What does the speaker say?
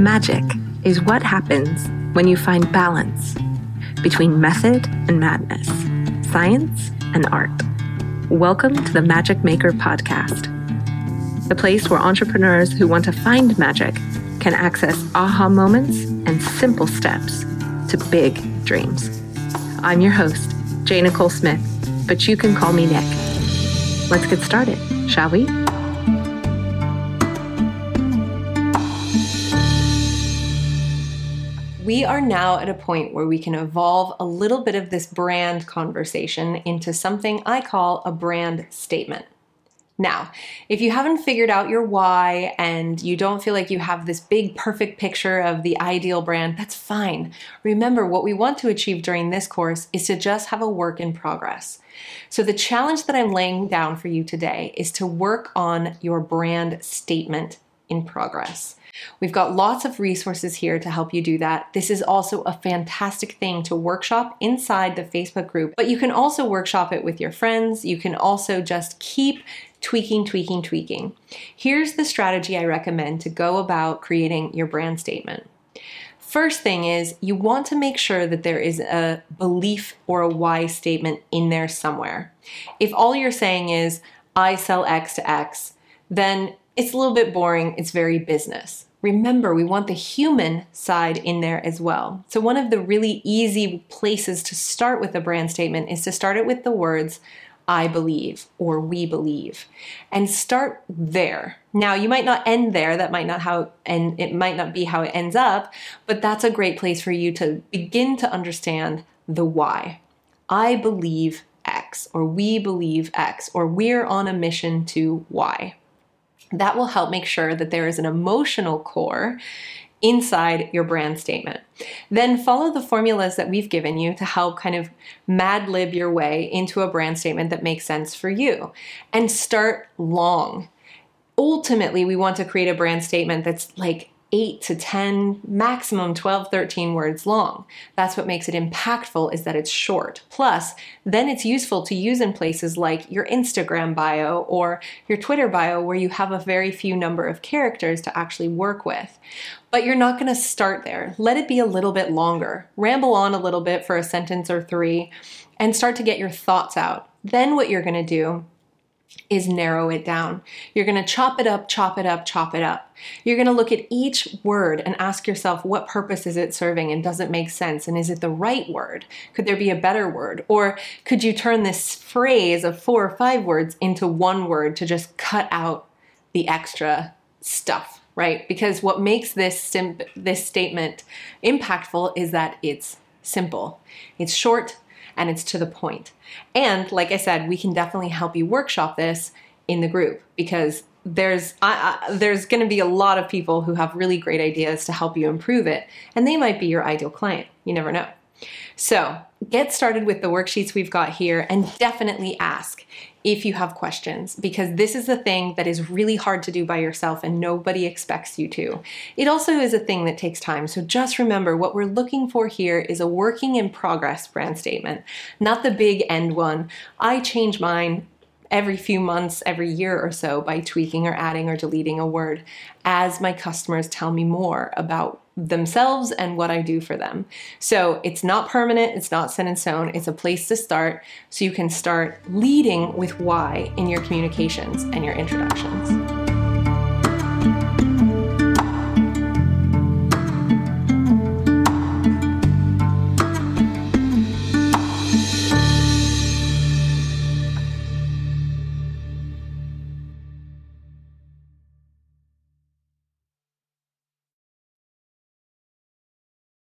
Magic is what happens when you find balance between method and madness, science and art. Welcome to the Magic Maker Podcast, the place where entrepreneurs who want to find magic can access aha moments and simple steps to big dreams. I'm your host, Jay Nicole Smith, but you can call me Nick. Let's get started, shall we? We are now at a point where we can evolve a little bit of this brand conversation into something I call a brand statement. Now, if you haven't figured out your why and you don't feel like you have this big perfect picture of the ideal brand, that's fine. Remember, what we want to achieve during this course is to just have a work in progress. So, the challenge that I'm laying down for you today is to work on your brand statement in progress. We've got lots of resources here to help you do that. This is also a fantastic thing to workshop inside the Facebook group, but you can also workshop it with your friends. You can also just keep tweaking, tweaking, tweaking. Here's the strategy I recommend to go about creating your brand statement. First thing is you want to make sure that there is a belief or a why statement in there somewhere. If all you're saying is, I sell X to X, then it's a little bit boring, it's very business. Remember, we want the human side in there as well. So, one of the really easy places to start with a brand statement is to start it with the words, I believe or we believe and start there. Now you might not end there that might not how and it might not be how it ends up, but that's a great place for you to begin to understand the why. I believe X or we believe X or we're on a mission to Y that will help make sure that there is an emotional core inside your brand statement. Then follow the formulas that we've given you to help kind of mad lib your way into a brand statement that makes sense for you and start long. Ultimately, we want to create a brand statement that's like 8 to 10 maximum 12 13 words long. That's what makes it impactful is that it's short. Plus then it's useful to use in places like your instagram bio or your twitter bio where you have a very few number of characters to actually work with. But you're not going to start there. Let it be a little bit longer. Ramble on a little bit for a sentence or three and start to get your thoughts out. Then what you're going to do is narrow it down. You're going to chop it up, chop it up, chop it up. You're going to look at each word and ask yourself what purpose is it serving and does it make sense and is it the right word? Could there be a better word? Or could you turn this phrase of four or five words into one word to just cut out the extra stuff, right? Because what makes this this statement impactful is that it's simple. It's short, and it's to the point. And like I said, we can definitely help you workshop this in the group because there's I, I, there's going to be a lot of people who have really great ideas to help you improve it, and they might be your ideal client. You never know. So, get started with the worksheets we've got here and definitely ask if you have questions because this is the thing that is really hard to do by yourself and nobody expects you to. It also is a thing that takes time. So just remember what we're looking for here is a working in progress brand statement, not the big end one. I change mine every few months, every year or so by tweaking or adding or deleting a word as my customers tell me more about themselves and what I do for them. So it's not permanent, it's not set in stone, it's a place to start so you can start leading with why in your communications and your introductions.